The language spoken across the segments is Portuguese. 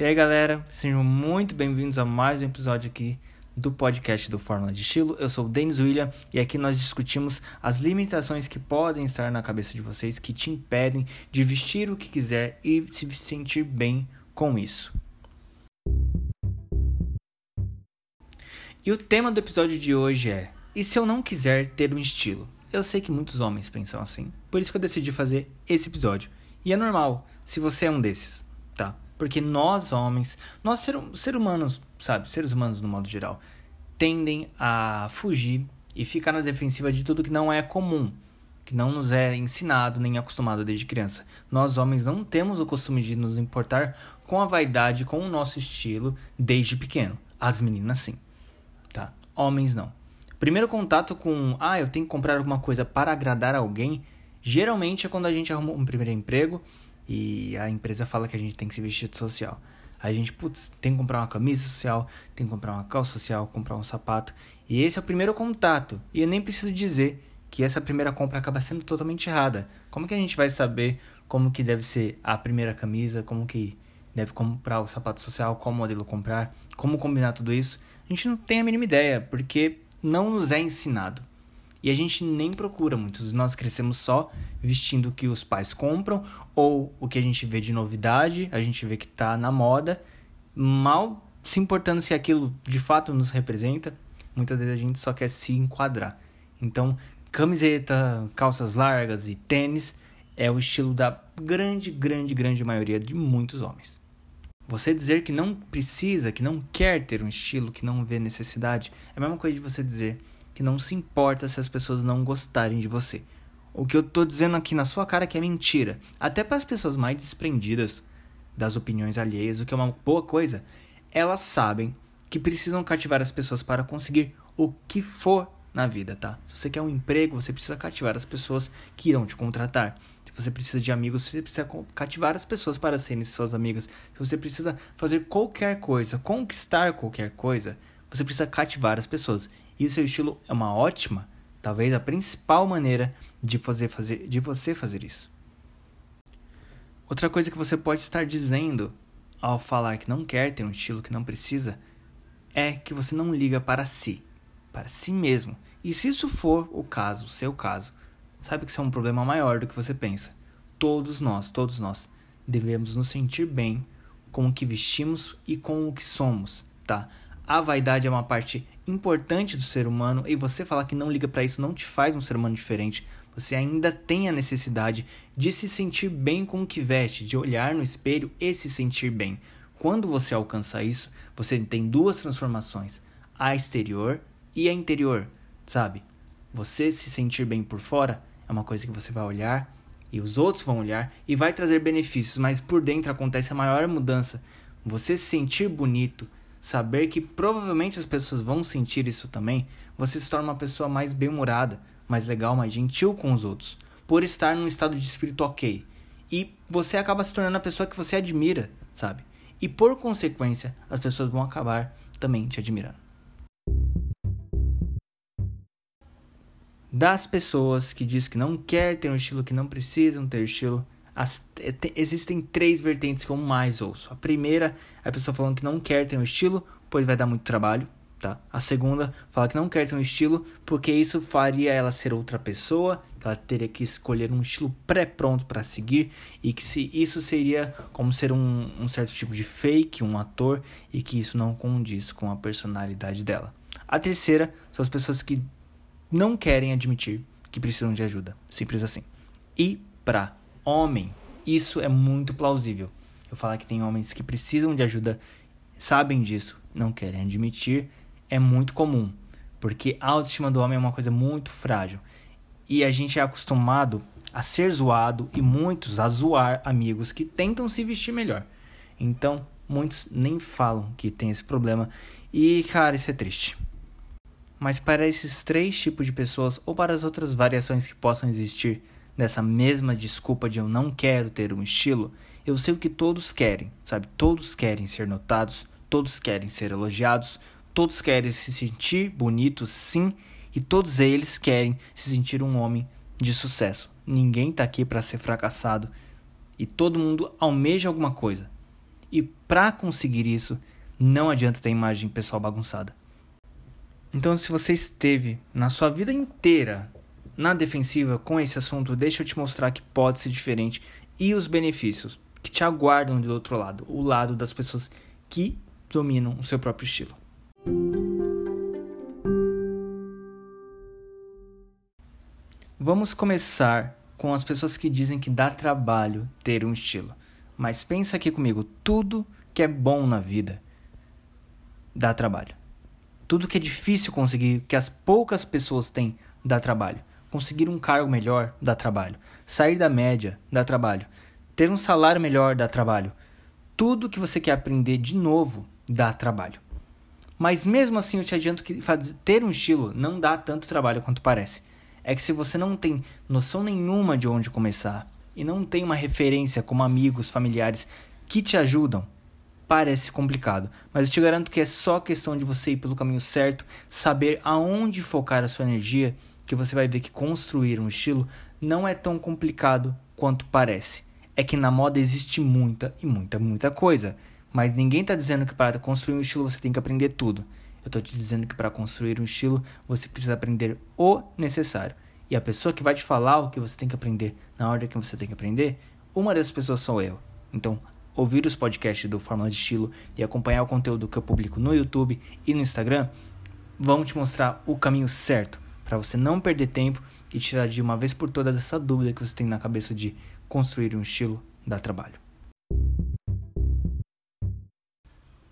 E aí, galera, sejam muito bem-vindos a mais um episódio aqui do podcast do Fórmula de Estilo. Eu sou o Denis William e aqui nós discutimos as limitações que podem estar na cabeça de vocês que te impedem de vestir o que quiser e se sentir bem com isso. E o tema do episódio de hoje é: e se eu não quiser ter um estilo? Eu sei que muitos homens pensam assim, por isso que eu decidi fazer esse episódio. E é normal, se você é um desses? Porque nós, homens, nós ser, ser humanos, sabe, seres humanos no modo geral, tendem a fugir e ficar na defensiva de tudo que não é comum, que não nos é ensinado nem acostumado desde criança. Nós, homens, não temos o costume de nos importar com a vaidade, com o nosso estilo desde pequeno. As meninas, sim, tá? Homens, não. Primeiro contato com, ah, eu tenho que comprar alguma coisa para agradar alguém, geralmente é quando a gente arruma um primeiro emprego e a empresa fala que a gente tem que se vestir de social. A gente, putz, tem que comprar uma camisa social, tem que comprar uma calça social, comprar um sapato. E esse é o primeiro contato. E eu nem preciso dizer que essa primeira compra acaba sendo totalmente errada. Como que a gente vai saber como que deve ser a primeira camisa, como que deve comprar o sapato social, qual modelo comprar, como combinar tudo isso? A gente não tem a mínima ideia, porque não nos é ensinado. E a gente nem procura, muitos nós crescemos só vestindo o que os pais compram ou o que a gente vê de novidade, a gente vê que está na moda, mal se importando se aquilo de fato nos representa. Muitas vezes a gente só quer se enquadrar. Então, camiseta, calças largas e tênis é o estilo da grande, grande, grande maioria de muitos homens. Você dizer que não precisa, que não quer ter um estilo, que não vê necessidade, é a mesma coisa de você dizer que não se importa se as pessoas não gostarem de você. O que eu tô dizendo aqui na sua cara é que é mentira. Até para as pessoas mais desprendidas das opiniões alheias, o que é uma boa coisa, elas sabem que precisam cativar as pessoas para conseguir o que for na vida, tá? Se você quer um emprego, você precisa cativar as pessoas que irão te contratar. Se você precisa de amigos, você precisa cativar as pessoas para serem suas amigas. Se você precisa fazer qualquer coisa, conquistar qualquer coisa, você precisa cativar as pessoas. E o seu estilo é uma ótima, talvez a principal maneira de, fazer, fazer, de você fazer isso. Outra coisa que você pode estar dizendo ao falar que não quer ter um estilo que não precisa é que você não liga para si, para si mesmo. E se isso for o caso, o seu caso, sabe que isso é um problema maior do que você pensa. Todos nós, todos nós, devemos nos sentir bem com o que vestimos e com o que somos, tá? A vaidade é uma parte importante do ser humano e você falar que não liga para isso não te faz um ser humano diferente. Você ainda tem a necessidade de se sentir bem com o que veste, de olhar no espelho e se sentir bem. Quando você alcança isso, você tem duas transformações: a exterior e a interior, sabe? Você se sentir bem por fora é uma coisa que você vai olhar e os outros vão olhar e vai trazer benefícios, mas por dentro acontece a maior mudança. Você se sentir bonito, saber que provavelmente as pessoas vão sentir isso também, você se torna uma pessoa mais bem-humorada, mais legal, mais gentil com os outros, por estar num estado de espírito ok. E você acaba se tornando a pessoa que você admira, sabe? E por consequência, as pessoas vão acabar também te admirando. Das pessoas que diz que não quer ter um estilo, que não precisam ter estilo, as, existem três vertentes que eu mais ouço. A primeira é a pessoa falando que não quer ter um estilo, pois vai dar muito trabalho. Tá? A segunda fala que não quer ter um estilo porque isso faria ela ser outra pessoa, que ela teria que escolher um estilo pré-pronto para seguir e que se isso seria como ser um, um certo tipo de fake, um ator e que isso não condiz com a personalidade dela. A terceira são as pessoas que não querem admitir que precisam de ajuda, simples assim. E para homem, isso é muito plausível. Eu falar que tem homens que precisam de ajuda, sabem disso, não querem admitir, é muito comum. Porque a autoestima do homem é uma coisa muito frágil. E a gente é acostumado a ser zoado e muitos a zoar amigos que tentam se vestir melhor. Então, muitos nem falam que tem esse problema. E, cara, isso é triste. Mas para esses três tipos de pessoas ou para as outras variações que possam existir, nessa mesma desculpa de eu não quero ter um estilo, eu sei o que todos querem, sabe? Todos querem ser notados, todos querem ser elogiados, todos querem se sentir bonitos, sim, e todos eles querem se sentir um homem de sucesso. Ninguém está aqui para ser fracassado e todo mundo almeja alguma coisa. E para conseguir isso, não adianta ter imagem pessoal bagunçada. Então, se você esteve na sua vida inteira na defensiva com esse assunto, deixa eu te mostrar que pode ser diferente e os benefícios que te aguardam do outro lado, o lado das pessoas que dominam o seu próprio estilo. Vamos começar com as pessoas que dizem que dá trabalho ter um estilo. Mas pensa aqui comigo, tudo que é bom na vida dá trabalho. Tudo que é difícil conseguir, que as poucas pessoas têm, dá trabalho. Conseguir um cargo melhor dá trabalho. Sair da média dá trabalho. Ter um salário melhor dá trabalho. Tudo que você quer aprender de novo dá trabalho. Mas mesmo assim eu te adianto que ter um estilo não dá tanto trabalho quanto parece. É que se você não tem noção nenhuma de onde começar e não tem uma referência como amigos, familiares que te ajudam, parece complicado, mas eu te garanto que é só questão de você ir pelo caminho certo, saber aonde focar a sua energia que você vai ver que construir um estilo não é tão complicado quanto parece. É que na moda existe muita e muita, muita coisa. Mas ninguém está dizendo que para construir um estilo você tem que aprender tudo. Eu estou te dizendo que para construir um estilo você precisa aprender o necessário. E a pessoa que vai te falar o que você tem que aprender na hora que você tem que aprender, uma dessas pessoas sou eu. Então, ouvir os podcasts do Fórmula de Estilo e acompanhar o conteúdo que eu publico no YouTube e no Instagram vão te mostrar o caminho certo para você não perder tempo e tirar de uma vez por todas essa dúvida que você tem na cabeça de construir um estilo da trabalho.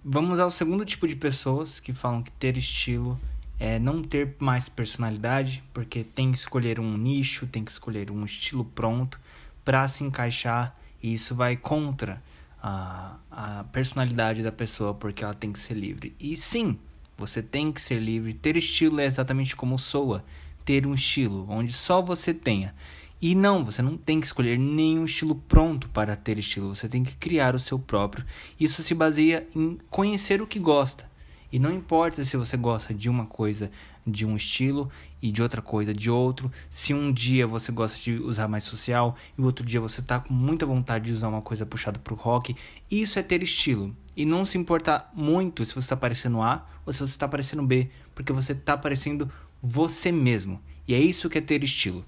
Vamos ao segundo tipo de pessoas que falam que ter estilo é não ter mais personalidade, porque tem que escolher um nicho, tem que escolher um estilo pronto para se encaixar, e isso vai contra a, a personalidade da pessoa, porque ela tem que ser livre. E sim, você tem que ser livre. Ter estilo é exatamente como soa. Ter um estilo onde só você tenha. E não, você não tem que escolher nenhum estilo pronto para ter estilo. Você tem que criar o seu próprio. Isso se baseia em conhecer o que gosta. E não importa se você gosta de uma coisa de um estilo e de outra coisa de outro. Se um dia você gosta de usar mais social e o outro dia você tá com muita vontade de usar uma coisa puxada pro rock, isso é ter estilo. E não se importar muito se você está parecendo A ou se você está parecendo B, porque você está parecendo você mesmo. E é isso que é ter estilo.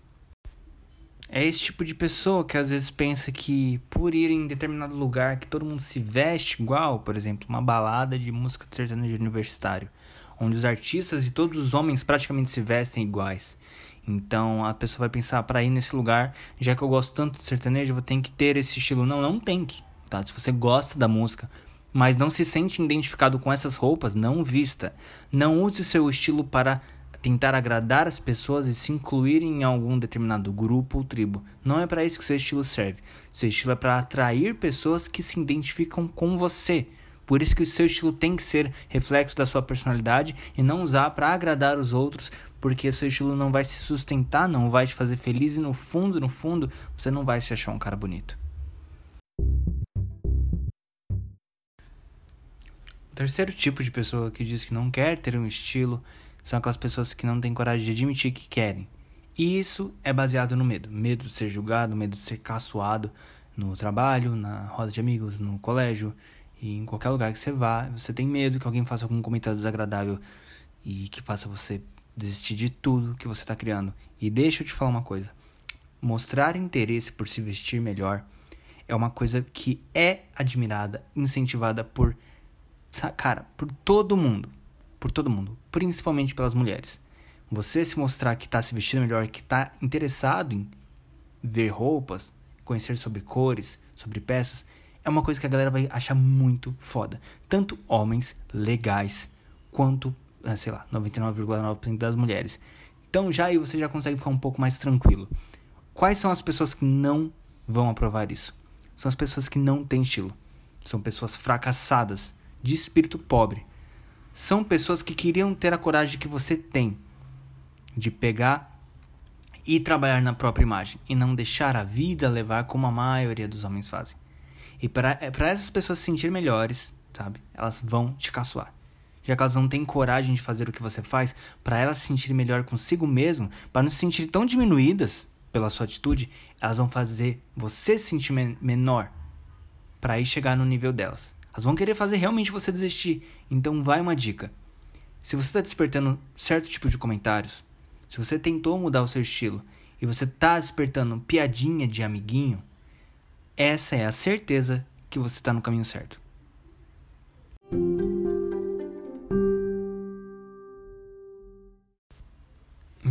É esse tipo de pessoa que às vezes pensa que por ir em determinado lugar que todo mundo se veste igual, por exemplo, uma balada de música de sertanejo universitário, onde os artistas e todos os homens praticamente se vestem iguais. Então a pessoa vai pensar para ir nesse lugar, já que eu gosto tanto de sertanejo, eu vou ter que ter esse estilo. Não, não tem que. Tá? Se você gosta da música, mas não se sente identificado com essas roupas, não vista. Não use seu estilo para tentar agradar as pessoas e se incluir em algum determinado grupo ou tribo. Não é para isso que seu estilo serve. Seu estilo é para atrair pessoas que se identificam com você. Por isso que o seu estilo tem que ser reflexo da sua personalidade e não usar para agradar os outros, porque o seu estilo não vai se sustentar, não vai te fazer feliz e no fundo, no fundo, você não vai se achar um cara bonito. O terceiro tipo de pessoa que diz que não quer ter um estilo são aquelas pessoas que não têm coragem de admitir que querem. E isso é baseado no medo. Medo de ser julgado, medo de ser caçoado no trabalho, na roda de amigos, no colégio e em qualquer lugar que você vá. Você tem medo que alguém faça algum comentário desagradável e que faça você desistir de tudo que você está criando. E deixa eu te falar uma coisa: mostrar interesse por se vestir melhor é uma coisa que é admirada, incentivada por, cara, por todo mundo por todo mundo, principalmente pelas mulheres. Você se mostrar que está se vestindo melhor, que está interessado em ver roupas, conhecer sobre cores, sobre peças, é uma coisa que a galera vai achar muito foda. Tanto homens legais quanto, ah, sei lá, 99,9% das mulheres. Então já aí você já consegue ficar um pouco mais tranquilo. Quais são as pessoas que não vão aprovar isso? São as pessoas que não têm estilo. São pessoas fracassadas, de espírito pobre, são pessoas que queriam ter a coragem que você tem de pegar e trabalhar na própria imagem e não deixar a vida levar como a maioria dos homens fazem. E para é, essas pessoas se sentirem melhores, sabe? Elas vão te caçoar. Já que elas não têm coragem de fazer o que você faz, para elas se sentirem melhor consigo mesmo, para não se sentirem tão diminuídas pela sua atitude, elas vão fazer você se sentir menor para aí chegar no nível delas. Elas vão querer fazer realmente você desistir. Então vai uma dica. Se você está despertando certo tipo de comentários, se você tentou mudar o seu estilo e você está despertando piadinha de amiguinho, essa é a certeza que você está no caminho certo.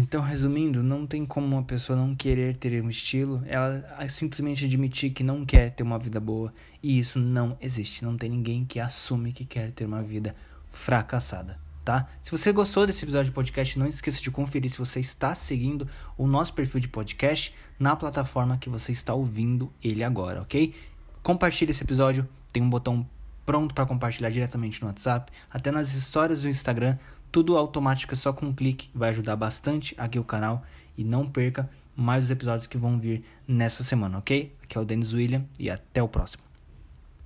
Então, resumindo, não tem como uma pessoa não querer ter um estilo, ela simplesmente admitir que não quer ter uma vida boa, e isso não existe. Não tem ninguém que assume que quer ter uma vida fracassada, tá? Se você gostou desse episódio de podcast, não esqueça de conferir se você está seguindo o nosso perfil de podcast na plataforma que você está ouvindo ele agora, ok? Compartilhe esse episódio, tem um botão pronto para compartilhar diretamente no WhatsApp, até nas histórias do Instagram tudo automático, é só com um clique, vai ajudar bastante aqui o canal. E não perca mais os episódios que vão vir nessa semana, ok? Aqui é o Denis William e até o próximo.